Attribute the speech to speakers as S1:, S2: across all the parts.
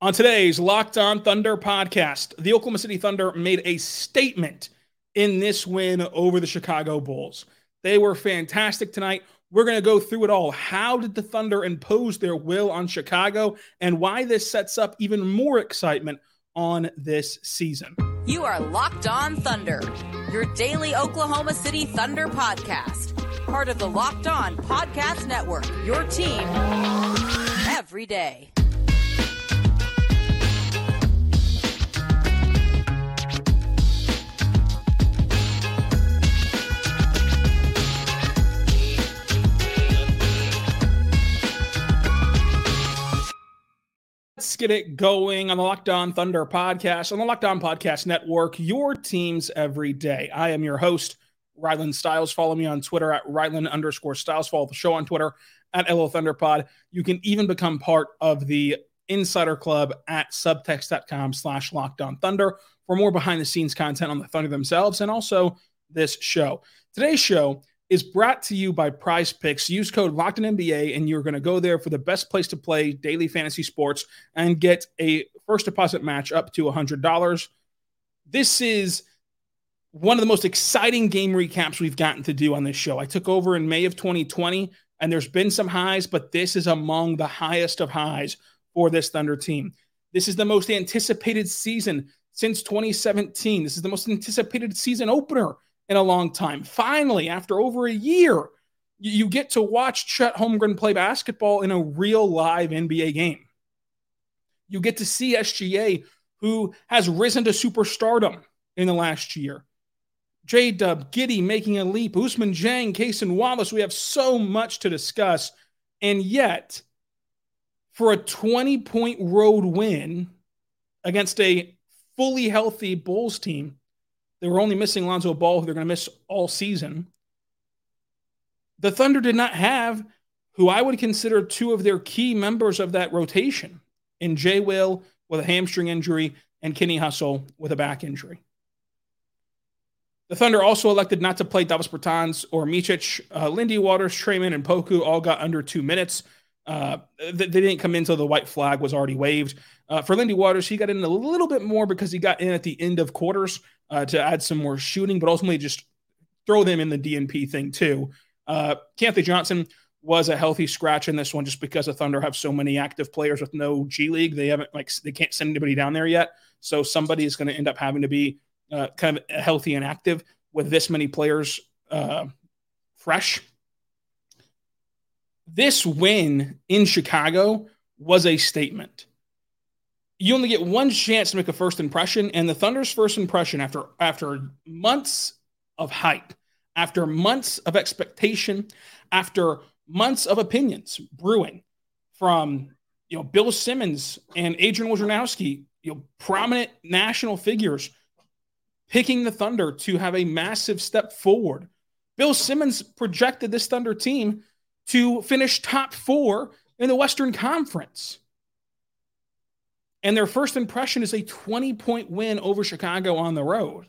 S1: On today's Locked On Thunder podcast, the Oklahoma City Thunder made a statement in this win over the Chicago Bulls. They were fantastic tonight. We're going to go through it all. How did the Thunder impose their will on Chicago and why this sets up even more excitement on this season?
S2: You are Locked On Thunder, your daily Oklahoma City Thunder podcast. Part of the Locked On Podcast Network, your team every day.
S1: Let's get it going on the Locked On Thunder podcast, on the Locked On Podcast Network, your teams every day. I am your host, Rylan Stiles. Follow me on Twitter at Rylan underscore Stiles. Follow the show on Twitter at LO Thunderpod. You can even become part of the Insider Club at subtext.com slash Locked On Thunder for more behind the scenes content on the Thunder themselves and also this show. Today's show is brought to you by Prize Picks. Use code Locked in and you're going to go there for the best place to play daily fantasy sports and get a first deposit match up to $100. This is one of the most exciting game recaps we've gotten to do on this show. I took over in May of 2020, and there's been some highs, but this is among the highest of highs for this Thunder team. This is the most anticipated season since 2017. This is the most anticipated season opener in a long time. Finally, after over a year, you get to watch Chet Holmgren play basketball in a real live NBA game. You get to see SGA, who has risen to superstardom in the last year. J Dub, Giddey making a leap, Ousmane Dieng, Cason Wallace. We have so much to discuss. And yet, for a 20 point road win against a fully healthy Bulls team, they were only missing Lonzo Ball, who they're going to miss all season. The Thunder did not have who I would consider two of their key members of that rotation in Jay Will with a hamstring injury and Kenny Hustle with a back injury. The Thunder also elected not to play Davis Bertans or Micic. Uh, Lindy Waters, Tre Mann, and Poku all got under two minutes. Uh, they, didn't come in until the white flag was already waved. Uh, for Lindy Waters, he got in a little bit more because he got in at the end of quarters uh, to add some more shooting, but ultimately just throw them in the DNP thing too. Uh, Keyontae Johnson was a healthy scratch in this one just because the Thunder have so many active players with no G League. They haven't like they can't send anybody down there yet, so somebody is going to end up having to be uh, kind of healthy and active with this many players uh, fresh. This win in Chicago was a statement you only get one chance to make a first impression, and the Thunder's first impression after after months of hype, after months of expectation, after months of opinions brewing from you know Bill Simmons and Adrian Wojnarowski, you know prominent national figures picking the Thunder to have a massive step forward. Bill Simmons projected this Thunder team to finish top four in the Western Conference. And their first impression is a 20 point win over Chicago on the road,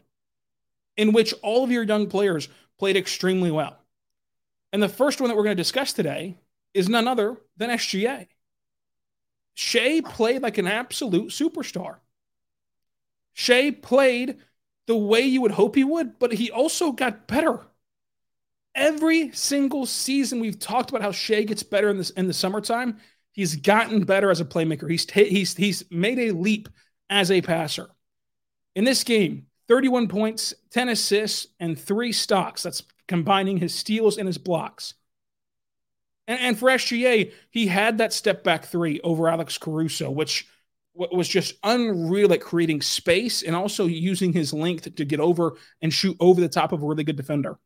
S1: in which all of your young players played extremely well. And the first one that we're going to discuss today is none other than SGA. Shai played like an absolute superstar. Shai played the way you would hope he would, but he also got better. Every single season we've talked about how Shai gets better in this in the summertime. He's gotten better as a playmaker. He's t- he's he's made a leap as a passer. In this game, 31 points, 10 assists, and three stocks. That's combining his steals and his blocks. And, and for SGA, he had that step back three over Alex Caruso, which was just unreal at creating space and also using his length to get over and shoot over the top of a really good defender.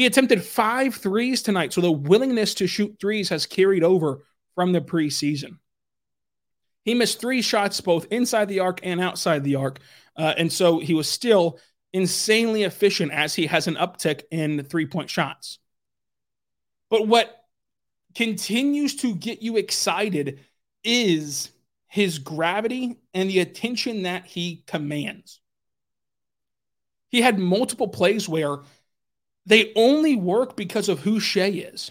S1: He attempted five threes tonight, so the willingness to shoot threes has carried over from the preseason. He missed three shots both inside the arc and outside the arc. Uh, and so he was still insanely efficient as he has an uptick in three point shots. But what continues to get you excited is his gravity and the attention that he commands. He had multiple plays where they only work because of who Shai is.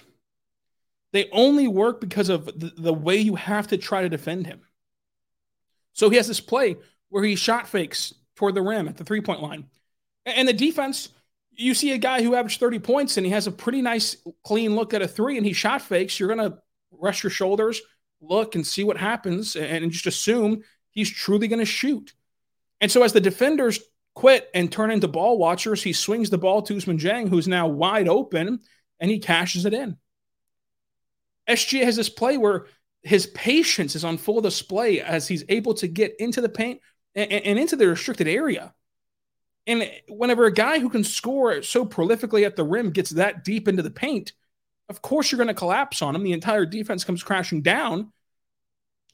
S1: They only work because of the, the way you have to try to defend him. So he has this play where he shot fakes toward the rim at the three point line. And the defense, you see a guy who averaged 30 points and he has a pretty nice, clean look at a three and he shot fakes. You're going to rest your shoulders, look and see what happens, and just assume he's truly going to shoot. And so as the defenders quit and turn into ball watchers, he swings the ball to Ousmane Dieng, who's now wide open, and he cashes it in. SGA has this play where his patience is on full display as he's able to get into the paint and, and into the restricted area. And whenever a guy who can score so prolifically at the rim gets that deep into the paint, of course you're going to collapse on him. The entire defense comes crashing down.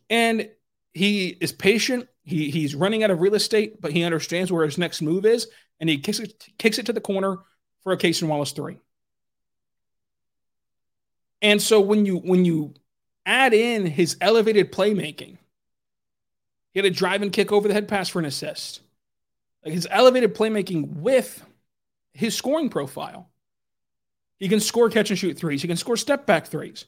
S1: And he is patient. He, he's running out of real estate, but he understands where his next move is, and he kicks it, kicks it to the corner for a Cason Wallace three. And so when you when you add in his elevated playmaking, he had a drive and kick over the head pass for an assist. Like his elevated playmaking with his scoring profile. He can score catch and shoot threes. He can score step back threes.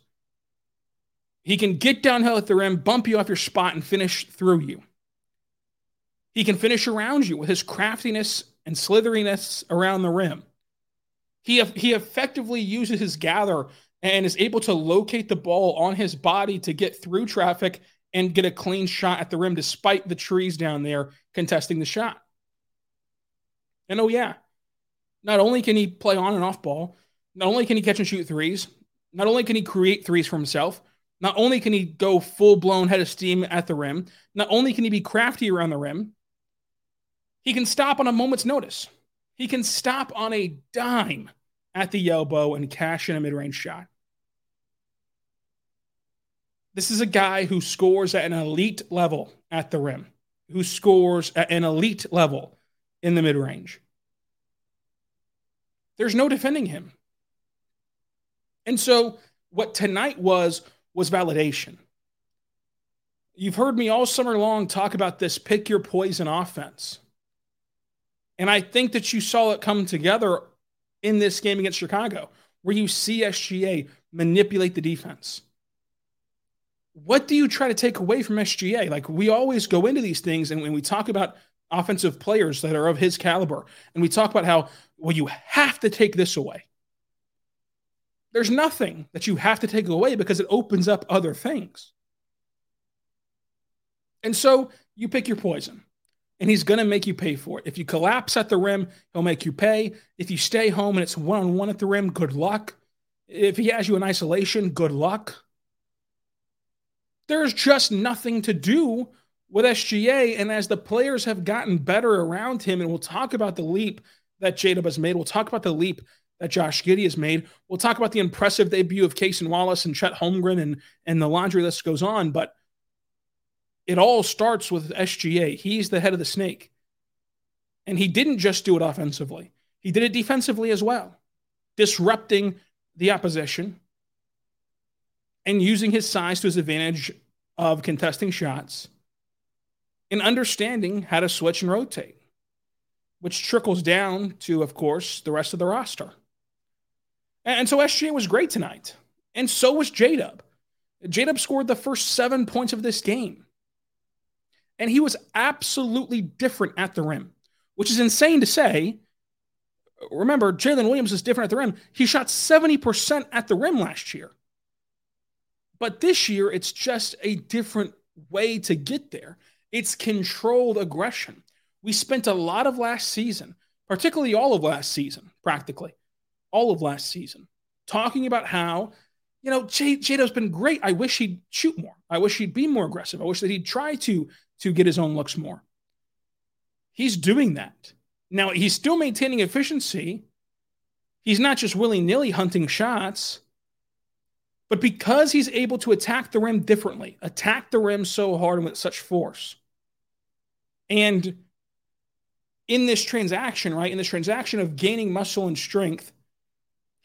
S1: He can get downhill at the rim, bump you off your spot, and finish through you. He can finish around you with his craftiness and slitheriness around the rim. He, he effectively uses his gather and is able to locate the ball on his body to get through traffic and get a clean shot at the rim despite the trees down there contesting the shot. And oh, yeah, not only can he play on and off ball, not only can he catch and shoot threes, not only can he create threes for himself, not only can he go full blown head of steam at the rim, not only can he be crafty around the rim, he can stop on a moment's notice. He can stop on a dime at the elbow and cash in a mid range shot. This is a guy who scores at an elite level at the rim, who scores at an elite level in the mid range. There's no defending him. And so, what tonight was, was validation. You've heard me all summer long talk about this pick your poison offense. And I think that you saw it come together in this game against Chicago, where you see SGA manipulate the defense. What do you try to take away from SGA? Like we always go into these things and when we talk about offensive players that are of his caliber, and we talk about how, well, you have to take this away. There's nothing that you have to take away because it opens up other things. And so you pick your poison and he's going to make you pay for it. If you collapse at the rim, he'll make you pay. If you stay home and it's one on one at the rim, good luck. If he has you in isolation, good luck. There's just nothing to do with SGA. And as the players have gotten better around him, and we'll talk about the leap that J-Dub has made, we'll talk about the leap that Josh Giddey has made. We'll talk about the impressive debut of Cason Wallace and Chet Holmgren, and, and the laundry list goes on. But it all starts with SGA. He's the head of the snake. And he didn't just do it offensively, he did it defensively as well, disrupting the opposition and using his size to his advantage of contesting shots and understanding how to switch and rotate, which trickles down to, of course, the rest of the roster. And so SGA was great tonight. And so was J Dub. J Dub scored the first seven points of this game. And he was absolutely different at the rim, which is insane to say. Remember, Jalen Williams is different at the rim. He shot 70% at the rim last year. But this year, it's just a different way to get there. It's controlled aggression. We spent a lot of last season, particularly all of last season, practically all of last season, talking about how, you know, Jado's been great. I wish he'd shoot more. I wish he'd be more aggressive. I wish that he'd try to to get his own looks more. He's doing that. Now, he's still maintaining efficiency. He's not just willy nilly hunting shots, But because he's able to attack the rim differently, attack the rim so hard and with such force, and in this transaction, right, in this transaction of gaining muscle and strength,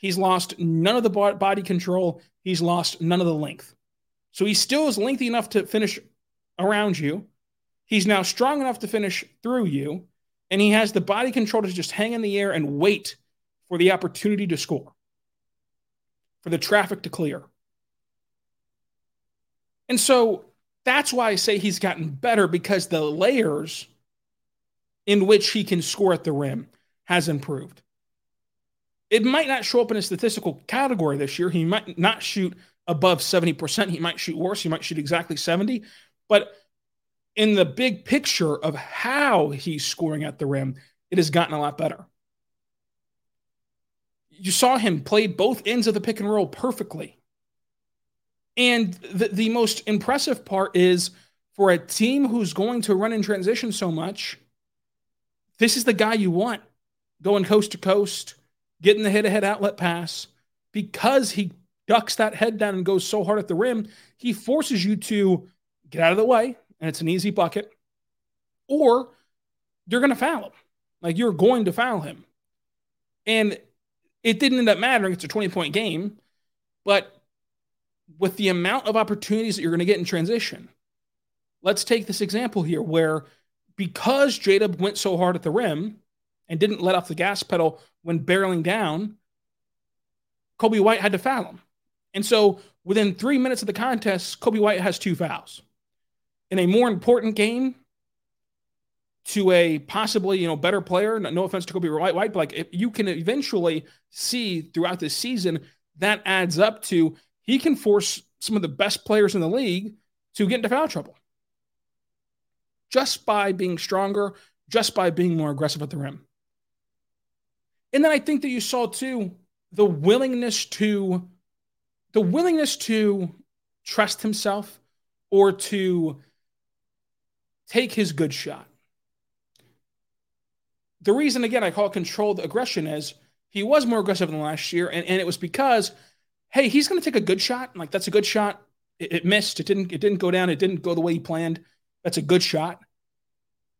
S1: he's lost none of the body control. He's lost none of the length. So he still is lengthy enough to finish around you. He's now strong enough to finish through you. And he has the body control to just hang in the air and wait for the opportunity to score, for the traffic to clear. And so that's why I say he's gotten better because the layers in which he can score at the rim has improved. It might not show up in a statistical category this year. He might not shoot above 70%. He might shoot worse. He might shoot exactly 70. But in the big picture of how he's scoring at the rim, it has gotten a lot better. You saw him play both ends of the pick and roll perfectly. And the, the most impressive part is for a team who's going to run in transition so much, this is the guy you want going coast to coast, getting the head to head outlet pass. Because he ducks that head down and goes so hard at the rim, he forces you to get out of the way, and it's an easy bucket, or you're going to foul him. Like you're going to foul him. And it didn't end up mattering. It's a 20 point game, but with the amount of opportunities that you're going to get in transition, let's take this example here where because Jada went so hard at the rim and didn't let off the gas pedal when barreling down, Coby White had to foul him. And so within three minutes of the contest, Coby White has two fouls. In a more important game, to a possibly you know better player. No offense to Coby White, White, but like if you can eventually see throughout this season that adds up to he can force some of the best players in the league to get into foul trouble just by being stronger, just by being more aggressive at the rim. And then I think that you saw too the willingness to the willingness to trust himself or to take his good shot. The reason again I call it controlled aggression is he was more aggressive than last year, and, and it was because, hey, he's gonna take a good shot. Like that's a good shot. It, it missed. It didn't, it didn't go down, it didn't go the way he planned. That's a good shot.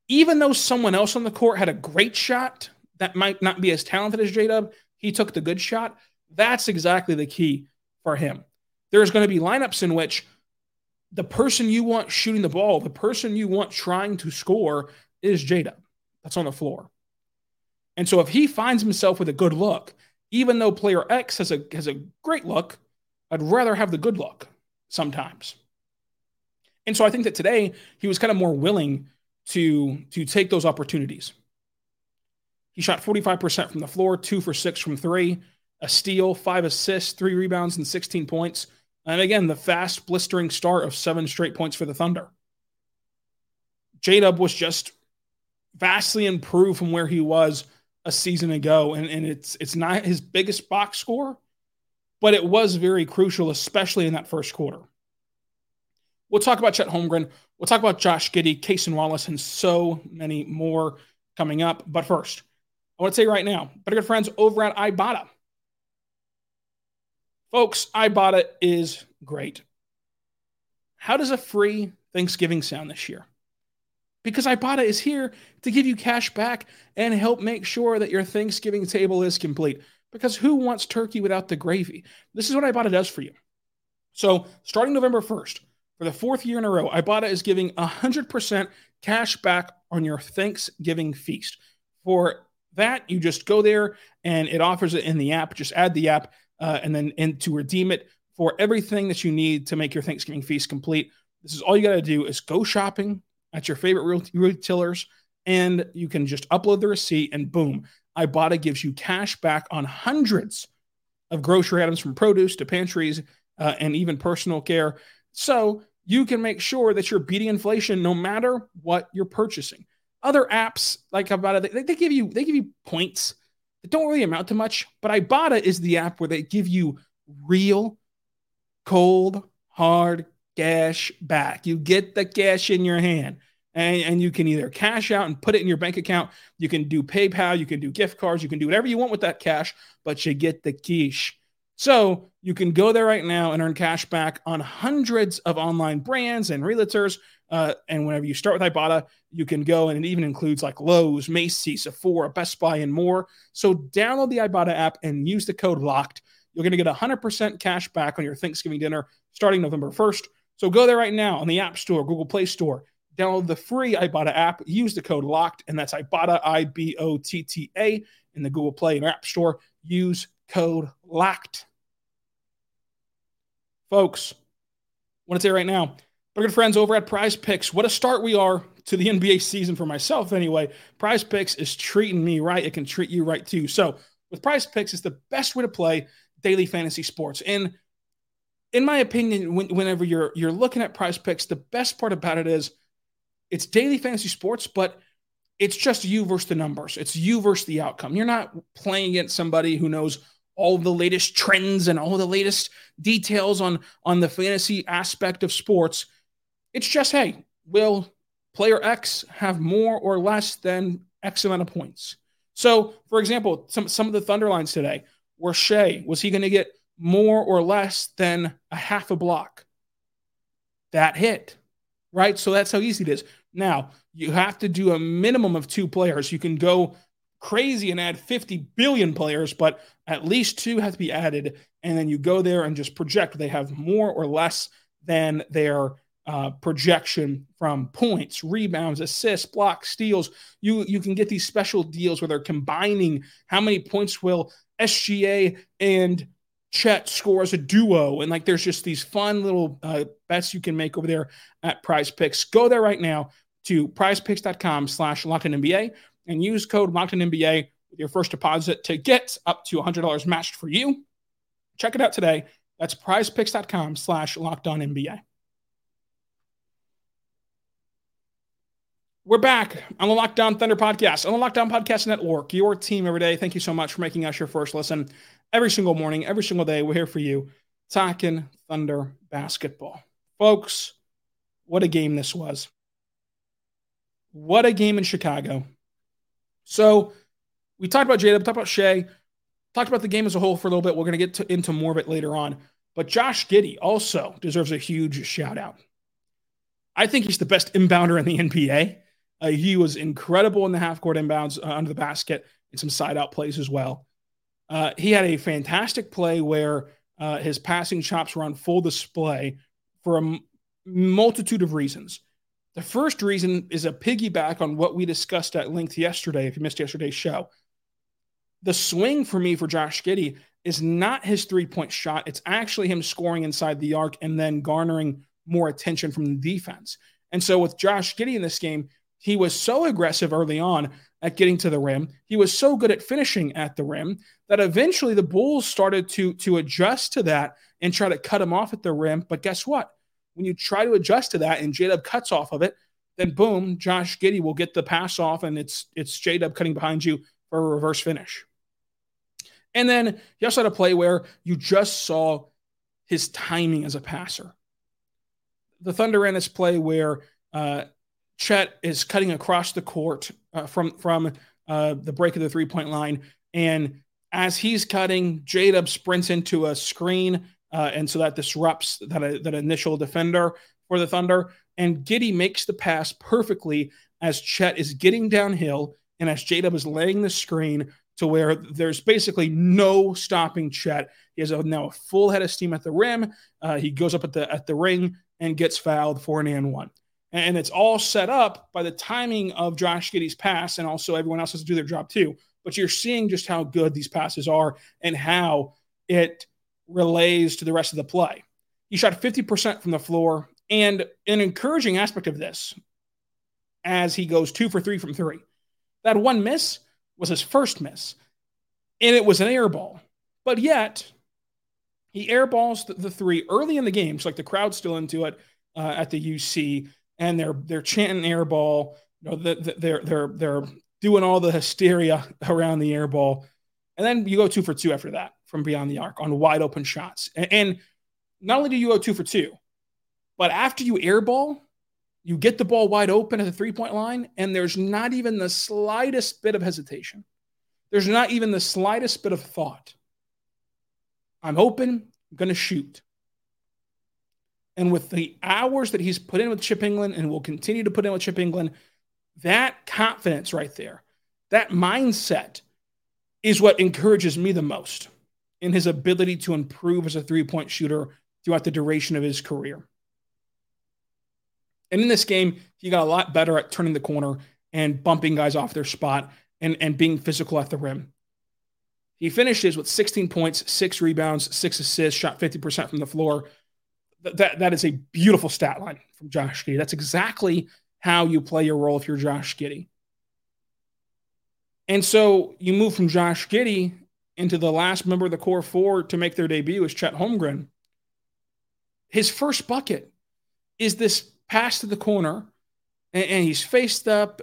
S1: Even though someone else on the court had a great shot that might not be as talented as J Dub, he took the good shot. That's exactly the key for him. There's going to be lineups in which the person you want shooting the ball, the person you want trying to score is J Dub. That's on the floor. And so if he finds himself with a good look, even though player X has a has a great look, I'd rather have the good look sometimes. And so I think that today he was kind of more willing to, to take those opportunities. He shot 45% from the floor, two for six from three, a steal, five assists, three rebounds, and 16 points. And again, the fast, blistering start of seven straight points for the Thunder. J Dub was just vastly improved from where he was a season ago. And, and it's it's not his biggest box score, but it was very crucial, especially in that first quarter. We'll talk about Chet Holmgren. We'll talk about Josh Giddey, Cason Wallace, and so many more coming up. But first, I want to say right now, better good friends over at Ibotta. Folks, Ibotta is great. How does a free Thanksgiving sound this year? Because Ibotta is here to give you cash back and help make sure that your Thanksgiving table is complete. Because who wants turkey without the gravy? This is what Ibotta does for you. So, starting November 1st, for the fourth year in a row, Ibotta is giving 100% cash back on your Thanksgiving feast. For that, you just go there and it offers it in the app. Just add the app uh, and then and to redeem it for everything that you need to make your Thanksgiving feast complete. This is all you got to do is go shopping at your favorite retailers and you can just upload the receipt and boom, Ibotta gives you cash back on hundreds of grocery items from produce to pantries uh, and even personal care. So you can make sure that you're beating inflation no matter what you're purchasing. Other apps like Ibotta, they, they give you they give you points that don't really amount to much, but Ibotta is the app where they give you real, cold, hard cash back. You get the cash in your hand. And, and you can either cash out and put it in your bank account. You can do PayPal. You can do gift cards. You can do whatever you want with that cash, but you get the quiche. So you can go there right now and earn cash back on hundreds of online brands and realtors. Uh, and whenever you start with Ibotta, you can go and it even includes like Lowe's, Macy's, Sephora, Best Buy, and more. So download the Ibotta app and use the code LOCKED. You're going to get 100% cash back on your Thanksgiving dinner starting November 1st. So go there right now on the App Store, Google Play Store. Download the free Ibotta app. Use the code LOCKED, and that's Ibotta, I B O T T A, in the Google Play and App Store. Use code LOCKED. Folks, I want to say right now, our good friends over at Prize Picks, what a start we are to the NBA season for myself anyway. Prize Picks is treating me right. It can treat you right too. So with Prize Picks, it's the best way to play daily fantasy sports. And in my opinion, when, whenever you're you're looking at Prize Picks, the best part about it is it's daily fantasy sports, but it's just you versus the numbers. It's you versus the outcome. You're not playing against somebody who knows all the latest trends and all the latest details on on the fantasy aspect of sports. It's just, hey, will player X have more or less than X amount of points? So, for example, some some of the Thunder lines today were Shai. Was he going to get more or less than a half a block? That hit, right? So that's how easy it is. Now, you have to do a minimum of two players. You can go crazy and add 50 billion players, but at least two have to be added. And then you go there and just project they have more or less than their uh, projection from points, rebounds, assists, blocks, steals. You you can get these special deals where they're combining how many points will SGA and Chet score as a duo, and like there's just these fun little uh, bets you can make over there at Prize Picks. Go there right now to PrizePicks.com/slash NBA and use code NBA with your first deposit to get up to $100 matched for you. Check it out today. That's prizepicks.com slash We're back on the Locked On Thunder podcast, on the Locked On Podcast Network, your team every day. Thank you so much for making us your first listen every single morning, every single day. We're here for you, talking Thunder basketball. Folks, what a game this was. What a game in Chicago. So we talked about Jada, talked about Shai, talked about the game as a whole for a little bit. We're going to get to, into more of it later on. But Josh Giddey also deserves a huge shout out. I think he's the best inbounder in the NBA. Uh, he was incredible in the half court inbounds uh, under the basket and some side out plays as well. Uh, he had a fantastic play where uh, his passing chops were on full display for a m- multitude of reasons. The first reason is a piggyback on what we discussed at length yesterday. If you missed yesterday's show, the swing for me for Josh Giddey is not his three point shot. It's actually him scoring inside the arc and then garnering more attention from the defense. And so with Josh Giddey in this game, he was so aggressive early on at getting to the rim. He was so good at finishing at the rim that eventually the Bulls started to, to adjust to that and try to cut him off at the rim. But guess what? When you try to adjust to that and J Dub cuts off of it, then boom, Josh Giddey will get the pass off and it's it's J Dub cutting behind you for a reverse finish. And then he also had a play where you just saw his timing as a passer. The Thunder ran this play where uh, Chet is cutting across the court uh, from from uh, the break of the three point line, and as he's cutting, J Dub sprints into a screen uh, and so that disrupts that, that initial defender for the Thunder. And Giddey makes the pass perfectly as Chet is getting downhill and as J-Dub is laying the screen to where there's basically no stopping Chet. He has a, now a full head of steam at the rim. Uh, he goes up at the at the ring and gets fouled for an and one. And it's all set up by the timing of Josh Giddey's pass, and also everyone else has to do their job too. But you're seeing just how good these passes are and how it relays to the rest of the play. He shot 50% from the floor. And an encouraging aspect of this, as he goes two for three from three, that one miss was his first miss. And it was an air ball. But yet, he airballs the, the three early in the game. So like the crowd's still into it uh, at the UC, and they're they're chanting air ball. You know, the, the, they're they're they're doing all the hysteria around the air ball. And then you go two for two after that from beyond the arc on wide open shots. And, and not only do you go two for two, but after you airball, you get the ball wide open at the three point line, and there's not even the slightest bit of hesitation. There's not even the slightest bit of thought. I'm open, I'm going to shoot. And with the hours that he's put in with Chip Engelland and will continue to put in with Chip Engelland, that confidence right there, that mindset is what encourages me the most in his ability to improve as a three point shooter throughout the duration of his career. And in this game, he got a lot better at turning the corner and bumping guys off their spot and, and being physical at the rim. He finishes with 16 points, six rebounds, six assists, shot 50% from the floor. That, that is a beautiful stat line from Josh Giddey. That's exactly how you play your role if you're Josh Giddey. And so you move from Josh Giddey into the last member of the core four to make their debut is Chet Holmgren. His first bucket is this pass to the corner, and, and he's faced up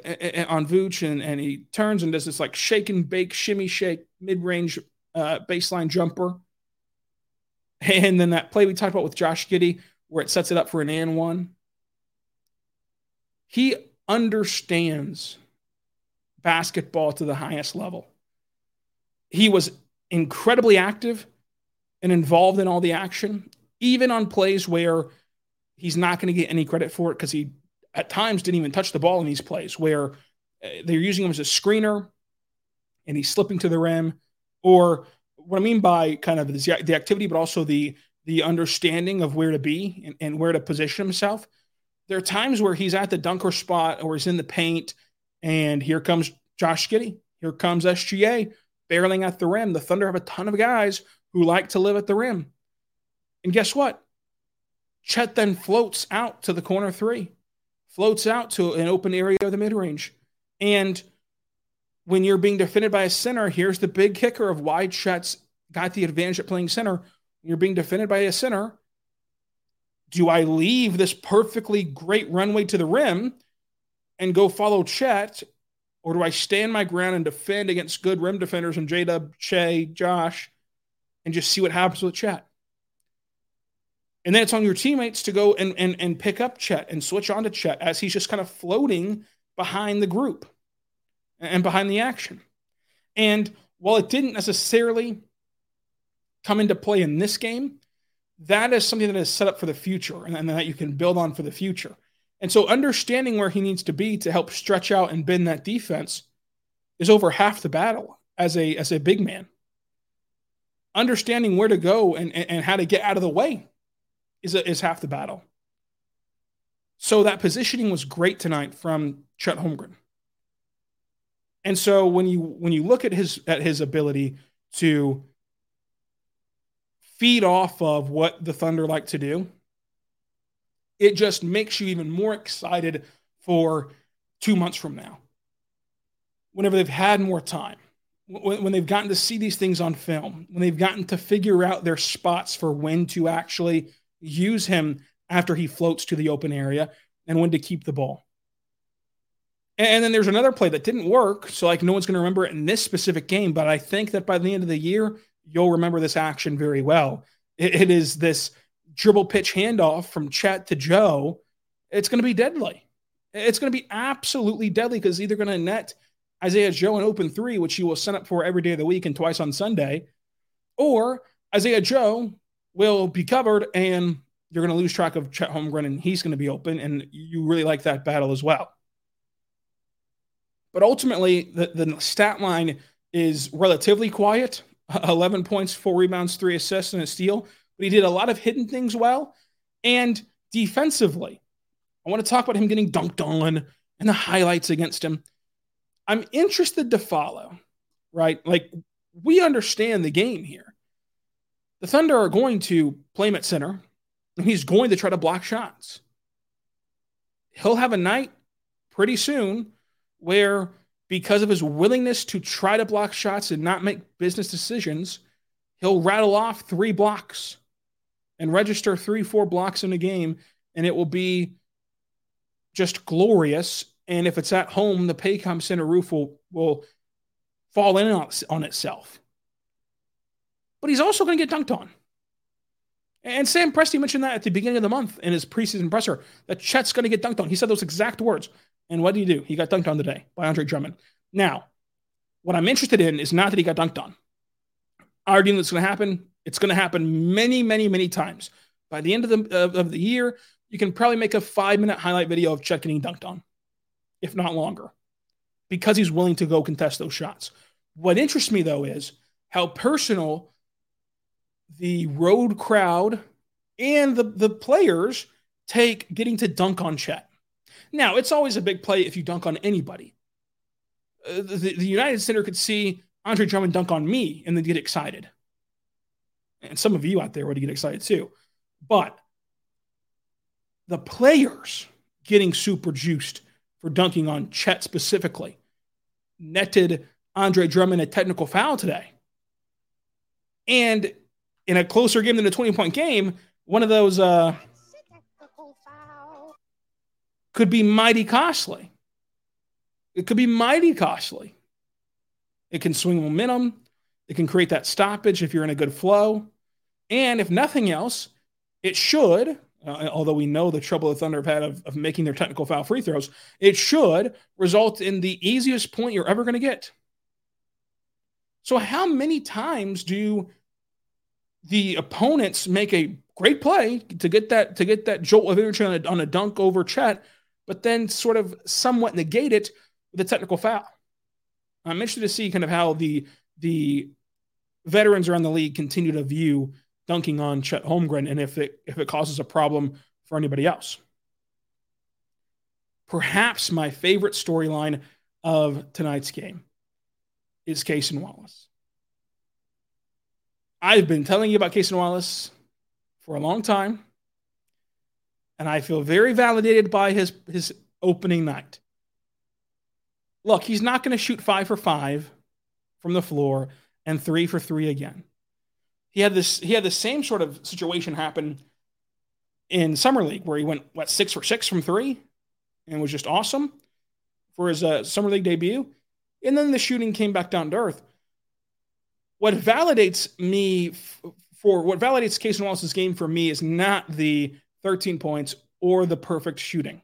S1: on Vooch, and, and he turns and does this like shake and bake, shimmy shake, mid range uh, baseline jumper. And then that play we talked about with Josh Giddey, where it sets it up for an and one. He understands basketball to the highest level. He was incredibly active and involved in all the action, even on plays where he's not going to get any credit for it because he at times didn't even touch the ball in these plays where uh, they're using him as a screener and he's slipping to the rim or what I mean by kind of the activity, but also the the understanding of where to be and, and where to position himself. There are times where he's at the dunker spot or he's in the paint, and here comes Josh Giddey. Here comes SGA barreling at the rim. The Thunder have a ton of guys who like to live at the rim. And guess what? Chet then floats out to the corner three, floats out to an open area of the mid range. And when you're being defended by a center, here's the big kicker of why Chet's got the advantage at playing center. You're being defended by a center. Do I leave this perfectly great runway to the rim and go follow Chet? Or do I stand my ground and defend against good rim defenders and J Dub, Shai, Josh, and just see what happens with Chet? And then it's on your teammates to go and, and, and pick up Chet and switch on to Chet as he's just kind of floating behind the group and behind the action. And while it didn't necessarily come into play in this game, that is something that is set up for the future and, and that you can build on for the future. And so understanding where he needs to be to help stretch out and bend that defense is over half the battle as a as a big man. Understanding where to go and, and, and how to get out of the way is, a, is half the battle. So that positioning was great tonight from Chet Holmgren. And so when you when you look at his at his ability to feed off of what the Thunder like to do, it just makes you even more excited for two months from now. Whenever they've had more time, when, when they've gotten to see these things on film, when they've gotten to figure out their spots for when to actually use him after he floats to the open area and when to keep the ball. And then there's another play that didn't work. So, like, no one's going to remember it in this specific game. But I think that by the end of the year, you'll remember this action very well. it, it is this dribble pitch handoff from Chet to Joe. It's going to be deadly. It's going to be absolutely deadly because either going to net Isaiah Joe an open three, which he will send up for every day of the week and twice on Sunday, or Isaiah Joe will be covered and you're going to lose track of Chet Holmgren and he's going to be open. And you really like that battle as well. But ultimately, the, the stat line is relatively quiet 11 points, four rebounds, three assists, and a steal. But he did a lot of hidden things well. And defensively, I want to talk about him getting dunked on and the highlights against him. I'm interested to follow, right? Like, we understand the game here. The Thunder are going to play him at center, and he's going to try to block shots. He'll have a night pretty soon where because of his willingness to try to block shots and not make business decisions, he'll rattle off three blocks and register three, four blocks in a game, and it will be just glorious. And if it's at home, the Paycom Center roof will, will fall in on, on itself. But he's also going to get dunked on. And Sam Presti mentioned that at the beginning of the month in his preseason presser that Chet's going to get dunked on. He said those exact words. And what did he do? He got dunked on today by Andre Drummond. Now, what I'm interested in is not that he got dunked on. I already know that's going to happen. It's going to happen many, many, many times. By the end of the of, of the year, you can probably make a five minute highlight video of Chet getting dunked on, if not longer, because he's willing to go contest those shots. What interests me though is how personal the road crowd and the, the players take getting to dunk on Chet. Now, it's always a big play if you dunk on anybody. Uh, the, the United Center could see Andre Drummond dunk on me and then get excited. And some of you out there would get excited too. But the players getting super juiced for dunking on Chet specifically netted Andre Drummond a technical foul today. And in a closer game than a 20 point game, one of those uh, could be mighty costly. It could be mighty costly. It can swing momentum. It can create that stoppage if you're in a good flow. And if nothing else, it should, uh, although we know the trouble the Thunder have had of, of making their technical foul free throws, it should result in the easiest point you're ever going to get. So, how many times do the opponents make a great play to get that to get that jolt of energy on a, on a dunk over Chet, but then sort of somewhat negate it with a technical foul? I'm interested to see kind of how the the veterans around the league continue to view dunking on Chet Holmgren and if it if it causes a problem for anybody else. Perhaps my favorite storyline of tonight's game is Cason Wallace. I've been telling you about Cason Wallace for a long time, and I feel very validated by his his opening night. Look, he's not going to shoot five for five from the floor and three for three again. He had this he had the same sort of situation happen in summer league where he went what six for six from three and was just awesome for his uh, summer league debut, and then the shooting came back down to earth. What validates me f- for what validates Cason Wallace's game for me is not the 13 points or the perfect shooting.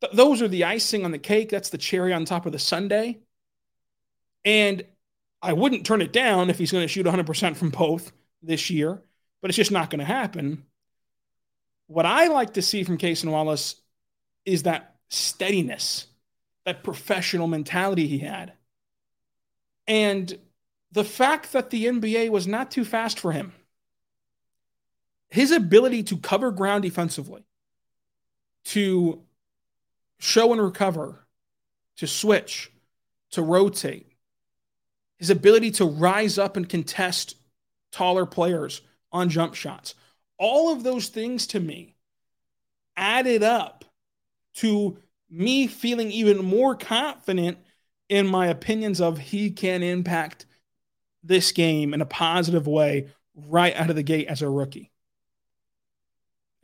S1: Th- those are the icing on the cake. That's the cherry on top of the sundae. And I wouldn't turn it down if he's going to shoot 100% from both this year, but it's just not going to happen. What I like to see from Cason Wallace is that steadiness, that professional mentality he had. And the fact that the NBA was not too fast for him. His ability to cover ground defensively, to show and recover, to switch, to rotate, his ability to rise up and contest taller players on jump shots. All of those things to me added up to me feeling even more confident in my opinions of he can impact this game in a positive way right out of the gate as a rookie.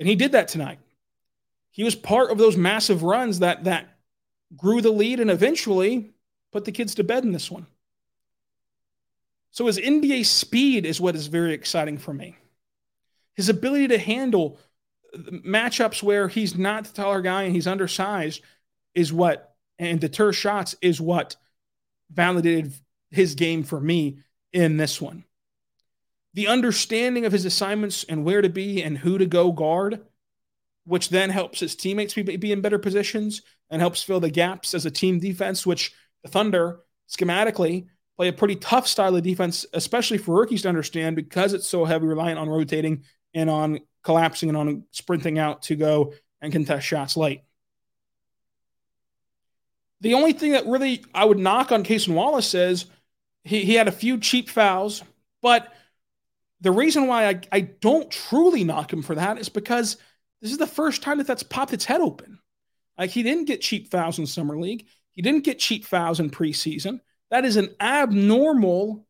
S1: And he did that tonight. He was part of those massive runs that that grew the lead and eventually put the kids to bed in this one. So his NBA speed is what is very exciting for me. His ability to handle matchups where he's not the taller guy and he's undersized is what and deter shots is what validated his game for me in this one. The understanding of his assignments and where to be and who to go guard, which then helps his teammates be, be in better positions and helps fill the gaps as a team defense, which the Thunder schematically play a pretty tough style of defense, especially for rookies to understand because it's so heavy reliant on rotating and on collapsing and on sprinting out to go and contest shots late. The only thing that really I would knock on Cason Wallace is he, he had a few cheap fouls, but the reason why I, I don't truly knock him for that is because this is the first time that that's popped its head open. Like he didn't get cheap fouls in summer league. He didn't get cheap fouls in preseason. That is an abnormal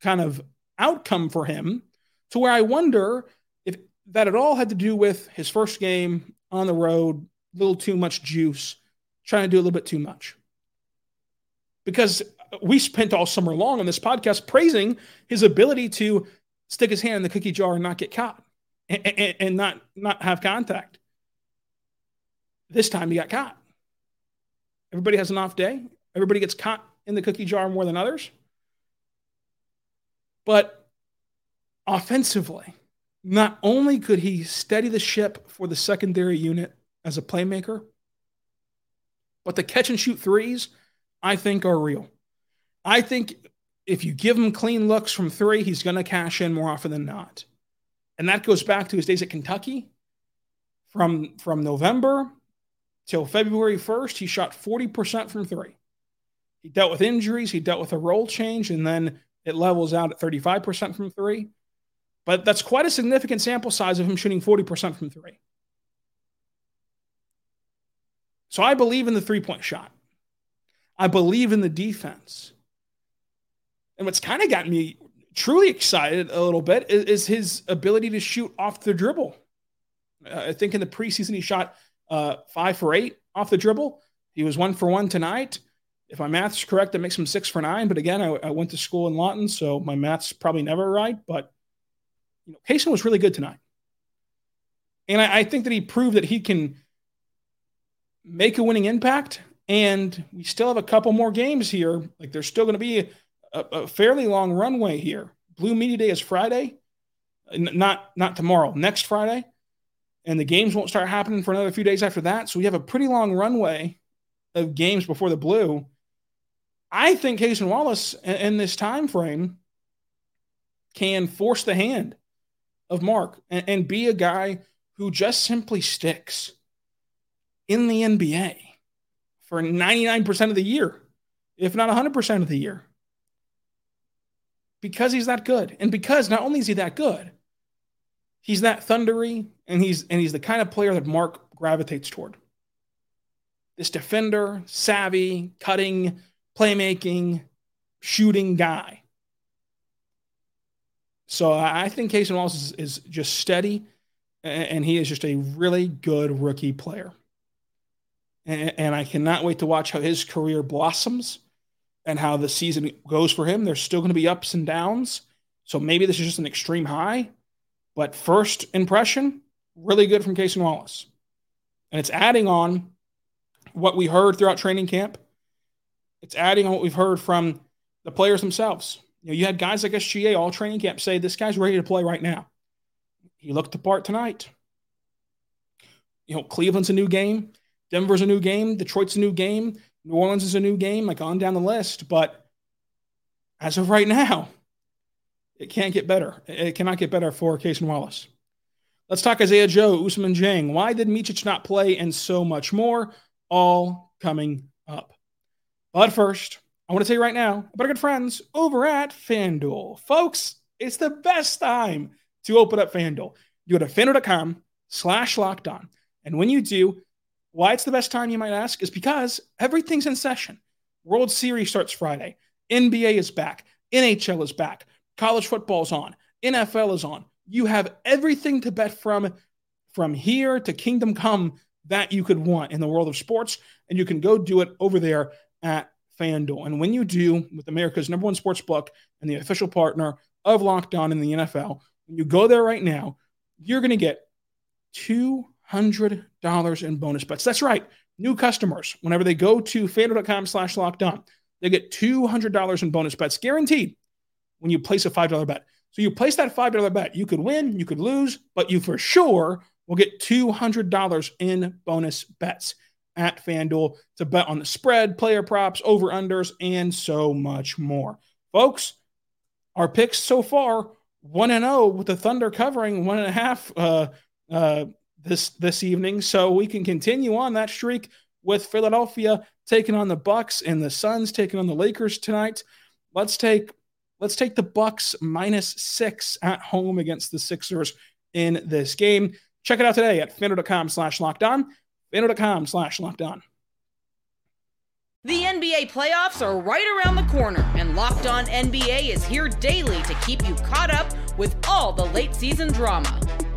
S1: kind of outcome for him to where I wonder if that at all had to do with his first game on the road, a little too much juice, trying to do a little bit too much. Because we spent all summer long on this podcast praising his ability to stick his hand in the cookie jar and not get caught and, and, and not, not have contact. This time he got caught. Everybody has an off day. Everybody gets caught in the cookie jar more than others. But offensively, not only could he steady the ship for the secondary unit as a playmaker, but the catch and shoot threes, I think, are real. I think if you give him clean looks from three, he's going to cash in more often than not. And that goes back to his days at Kentucky. From, from November till February 1st, he shot 40% from three. He dealt with injuries, he dealt with a role change, and then it levels out at 35% from three. But that's quite a significant sample size of him shooting 40% from three. So I believe in the three point shot. I believe in the defense. And what's kind of gotten me truly excited a little bit is, is his ability to shoot off the dribble. Uh, I think in the preseason he shot uh, five for eight off the dribble. He was one for one tonight. If my math's correct, that makes him six for nine. But again, I, I went to school in Lawton, so my math's probably never right. But you know, Cason was really good tonight, and I, I think that he proved that he can make a winning impact. And we still have a couple more games here. Like there's still going to be a, a fairly long runway here. Blue Media Day is Friday, not not tomorrow, next Friday, and the games won't start happening for another few days after that. So we have a pretty long runway of games before the Blue. I think Cason Wallace in, in this time frame can force the hand of Mark and, and be a guy who just simply sticks in the NBA for 99% of the year, if not 100% of the year because he's that good. And because not only is he that good, he's that thundery and he's and he's the kind of player that Mark gravitates toward. This defender, savvy, cutting, playmaking, shooting guy. So I think Cason Wallace is, is just steady, and he is just a really good rookie player. And, and I cannot wait to watch how his career blossoms and how the season goes for him. There's still going to be ups and downs. So maybe this is just an extreme high. But first impression, really good from Cason Wallace. And it's adding on what we heard throughout training camp. It's adding on what we've heard from the players themselves. You know, you had guys like SGA all training camp say this guy's ready to play right now. He looked the part tonight. You know, Cleveland's a new game. Denver's a new game. Detroit's a new game. New Orleans is a new game, like on down the list, but as of right now, it can't get better. It cannot get better for Cason Wallace. Let's talk Isaiah Joe, Ousmane Dieng. Why did Micic not play, and so much more? All coming up. But first, I want to tell you right now about our good friends over at FanDuel. Folks, it's the best time to open up FanDuel. You go to fanduel.com slash locked on. And when you do, why it's the best time, you might ask, is because everything's in session. World Series starts Friday. NBA is back. NHL is back. College football's on. NFL is on. You have everything to bet from from here to kingdom come that you could want in the world of sports. And you can go do it over there at FanDuel. And when you do, with America's number one sports book and the official partner of Locked On in the NFL, when you go there right now, you're going to get two hundred dollars in bonus bets. That's right. New customers, whenever they go to fanduel.com slash locked on, they get $200 in bonus bets guaranteed when you place a $5 bet. So you place that $5 bet. You could win, you could lose, but you for sure will get $200 in bonus bets at FanDuel to bet on the spread, player props, over unders, and so much more. Folks, our picks so far 1 and 0 with the Thunder covering one and a half uh, uh, this this evening, so we can continue on that streak with Philadelphia taking on the Bucks and the Suns taking on the Lakers tonight. Let's take let's take the Bucks minus six at home against the Sixers in this game. Check it out today at fanduel.com slash locked on. Fanduel.com slash locked on.
S2: The NBA playoffs are right around the corner, and Locked On NBA is here daily to keep you caught up with all the late season drama.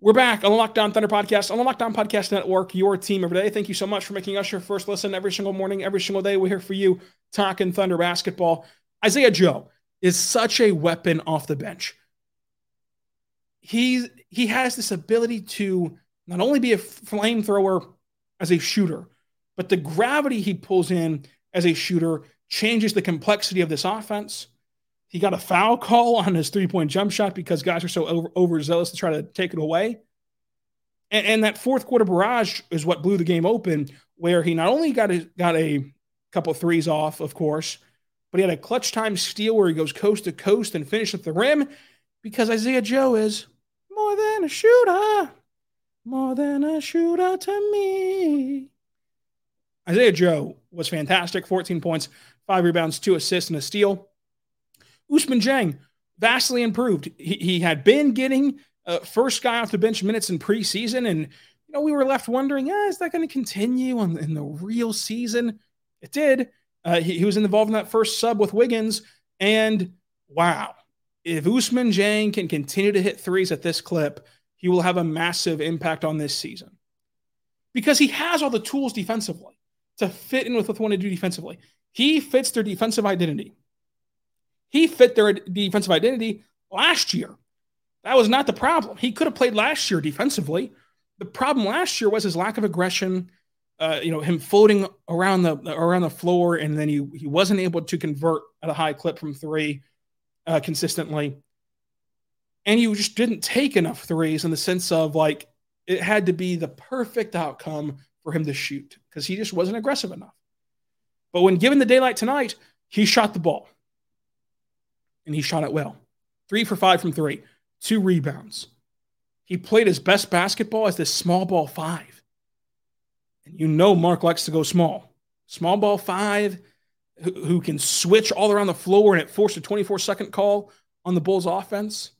S1: We're back on the Locked On Thunder podcast, on the Locked On Podcast Network, your team every day. Thank you so much for making us your first listen every single morning, every single day. We're here for you talking Thunder basketball. Isaiah Joe is such a weapon off the bench. He, he has this ability to not only be a flamethrower as a shooter, but the gravity he pulls in as a shooter changes the complexity of this offense. He got a foul call on his three point jump shot because guys are so over, overzealous to try to take it away. And, and, that fourth quarter barrage is what blew the game open, where he not only got a, got a couple threes off, of course, but he had a clutch time steal where he goes coast to coast and finished at the rim because Isaiah Joe is more than a shooter, more than a shooter to me. Isaiah Joe was fantastic 14 points, five rebounds, two assists, and a steal. Ousmane Dieng vastly improved. He, he had been getting uh, first guy off the bench minutes in preseason, and you know we were left wondering, is that going to continue in, in, the real season? It did. Uh, he, he, was involved in that first sub with Wiggins, and wow, if Ousmane Dieng can continue to hit threes at this clip, he will have a massive impact on this season because he has all the tools defensively to fit in with what they want to do defensively. He fits their defensive identity. He fit their defensive identity last year. That was not the problem. He could have played last year defensively. The problem last year was his lack of aggression. Uh, you know, him floating around the around the floor, and then he he wasn't able to convert at a high clip from three uh, consistently. And you just didn't take enough threes in the sense of like it had to be the perfect outcome for him to shoot because he just wasn't aggressive enough. But when given the daylight tonight, he shot the ball and he shot it well. Three for five from three, two rebounds. He played his best basketball as this small ball five. And you know Mark likes to go small. Small ball five, who, can switch all around the floor and it forced a 24 second call on the Bulls offense.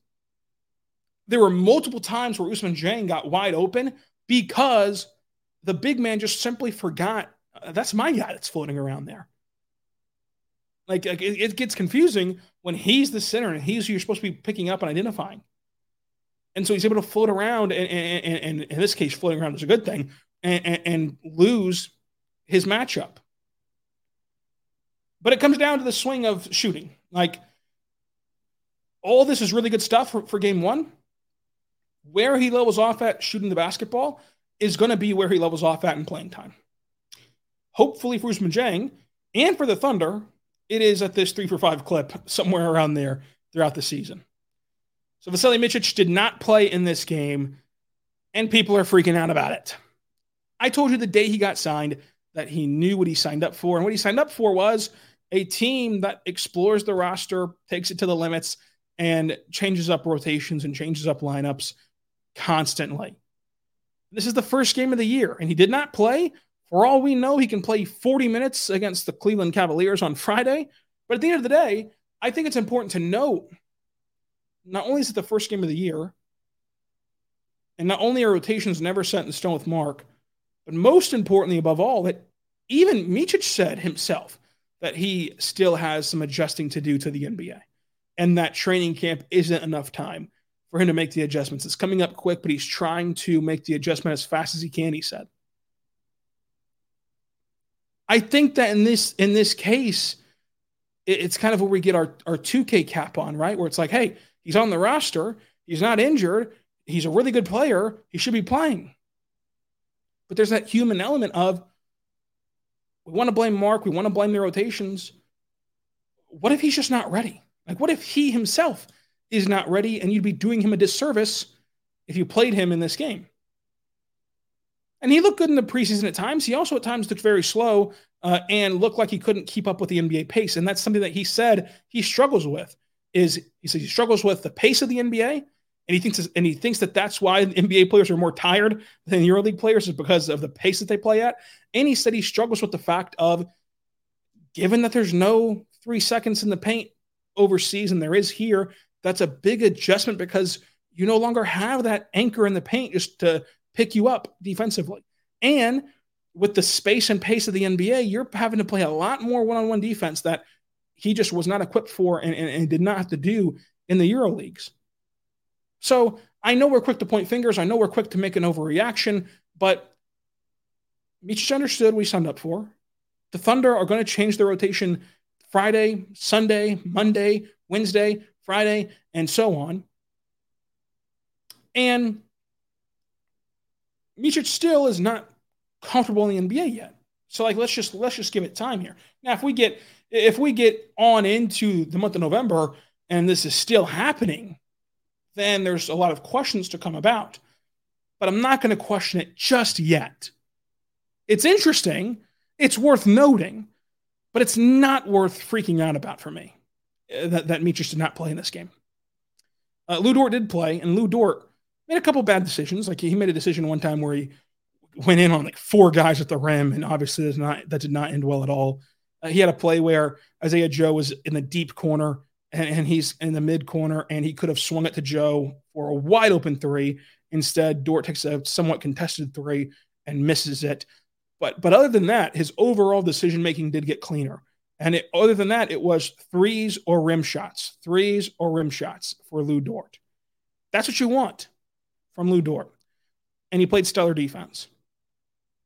S1: There were multiple times where Ousmane Dieng got wide open because the big man just simply forgot that's my guy that's floating around there. Like, like it, it, gets confusing when he's the center and he's who you're supposed to be picking up and identifying. And so he's able to float around, and, and, and, and in this case, floating around is a good thing, and, lose his matchup. But it comes down to the swing of shooting. Like, all this is really good stuff for, for game one. Where he levels off at shooting the basketball is going to be where he levels off at in playing time. Hopefully for Ousmane Dieng and for the Thunder, it is at this three for five clip somewhere around there throughout the season. So Vasilije Micic did not play in this game, and people are freaking out about it. I told you the day he got signed that he knew what he signed up for, and what he signed up for was a team that explores the roster, takes it to the limits, and changes up rotations and changes up lineups constantly. This is the first game of the year, and he did not play for all we know, he can play 40 minutes against the Cleveland Cavaliers on Friday. But at the end of the day, I think it's important to note not only is it the first game of the year, and not only are rotations never set in stone with Mark, but most importantly, above all, that even Micic said himself that he still has some adjusting to do to the NBA, and that training camp isn't enough time for him to make the adjustments. It's coming up quick, but he's trying to make the adjustment as fast as he can, he said. I think that in this in this case, it's kind of where we get our, our 2K cap on, right? Where it's like, hey, he's on the roster, he's not injured, he's a really good player, he should be playing. But there's that human element of we want to blame Mark, we want to blame the rotations. What if he's just not ready? Like, what if he himself is not ready and you'd be doing him a disservice if you played him in this game? And he looked good in the preseason at times. He also at times looked very slow uh, and looked like he couldn't keep up with the NBA pace. And that's something that he said he struggles with. Is he says he struggles with the pace of the NBA, and he thinks and he thinks that that's why NBA players are more tired than EuroLeague players is because of the pace that they play at. And he said he struggles with the fact of, given that there's no three seconds in the paint overseas and there is here, that's a big adjustment because you no longer have that anchor in the paint just to pick you up defensively. And with the space and pace of the NBA, you're having to play a lot more one on one defense that he just was not equipped for and, and, and, did not have to do in the Euro leagues. So I know we're quick to point fingers. I know we're quick to make an overreaction, but Micic understood he signed up for. The Thunder are going to change their rotation Friday, Sunday, Monday, Wednesday, Friday, and so on. And Micic still is not comfortable in the NBA yet. So like let's just let's just give it time here. Now if we get if we get on into the month of November and this is still happening, then there's a lot of questions to come about. But I'm not going to question it just yet. It's interesting, it's worth noting, but it's not worth freaking out about for me uh, that, that Micic did not play in this game. Uh, Lu Dort did play, and Lu Dort made a couple bad decisions. Like he made a decision one time where he went in on like four guys at the rim, and obviously that did not, that did not end well at all. Uh, he had a play where Isaiah Joe was in the deep corner and, and, he's in the mid corner, and he could have swung it to Joe for a wide open three. Instead, Dort takes a somewhat contested three and misses it. But but other than that, his overall decision making did get cleaner. And it, other than that, it was threes or rim shots, threes or rim shots for Lu Dort. That's what you want from Lu Dort. And he played stellar defense.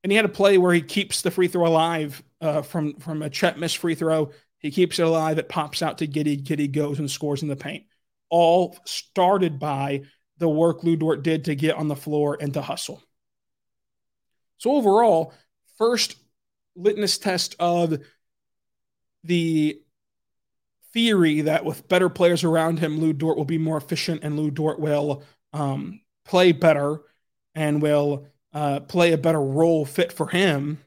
S1: And he had a play where he keeps the free throw alive uh, from from a Chet miss free throw. He keeps it alive. It pops out to Giddey. Giddey goes and scores in the paint. All started by the work Lu Dort did to get on the floor and to hustle. So overall, first litmus test of the theory that with better players around him, Lu Dort will be more efficient and Lu Dort will um, play better and will uh, play a better role fit for him.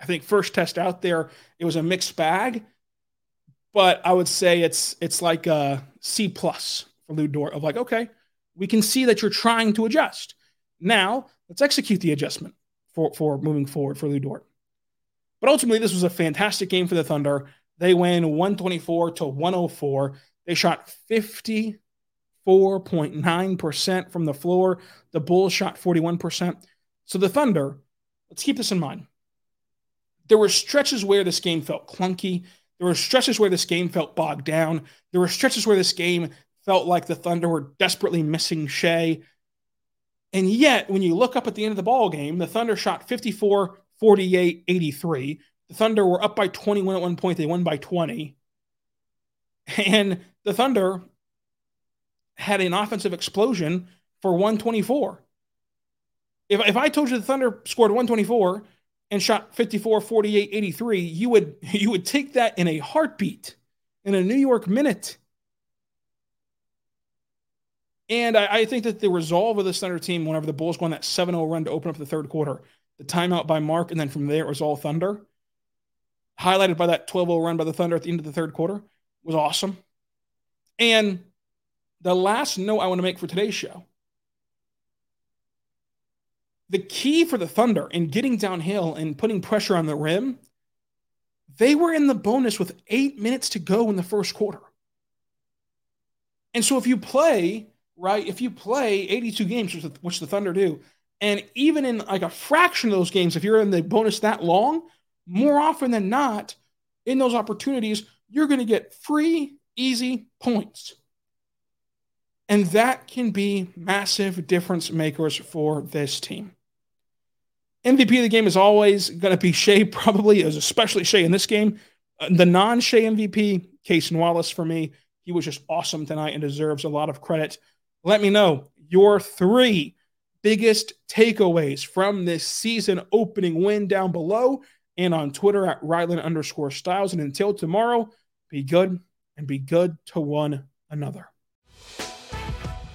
S1: I think first test out there, it was a mixed bag, but I would say it's it's like a C plus for Lu Dort of like, okay, we can see that you're trying to adjust. Now let's execute the adjustment for, for moving forward for Lu Dort. But ultimately, this was a fantastic game for the Thunder. They win 124 to 104. They shot 54.9% from the floor. The Bulls shot 41%. So the Thunder, let's keep this in mind. There were stretches where this game felt clunky. There were stretches where this game felt bogged down. There were stretches where this game felt like the Thunder were desperately missing Shai. And yet, when you look up at the end of the ball game, the Thunder shot 54, 48, 83. The Thunder were up by 21 at one point. They won by 20. And the Thunder had an offensive explosion for 124. If, if I told you the Thunder scored 124 and shot 54, 48, 83, you would you would take that in a heartbeat, in a New York minute. And I, I, think that the resolve of the Thunder team, whenever the Bulls go on that 7 0 run to open up the third quarter, the timeout by Mark, and then from there it was all Thunder, highlighted by that 12 0 run by the Thunder at the end of the third quarter, was awesome. And the last note I want to make for today's show the key for the Thunder in getting downhill and putting pressure on the rim, they were in the bonus with eight minutes to go in the first quarter. And so if you play right? If you play 82 games, which the Thunder do, and even in like a fraction of those games, if you're in the bonus that long, more often than not, in those opportunities, you're going to get free, easy points. And that can be massive difference makers for this team. MVP of the game is always going to be Shai, probably, especially Shai in this game. Uh, the non Shai MVP, Cason Wallace for me. He was just awesome tonight and deserves a lot of credit. Let me know your three biggest takeaways from this season opening win down below and on Twitter at Rylan underscore Stiles. And until tomorrow, be good and be good to one another.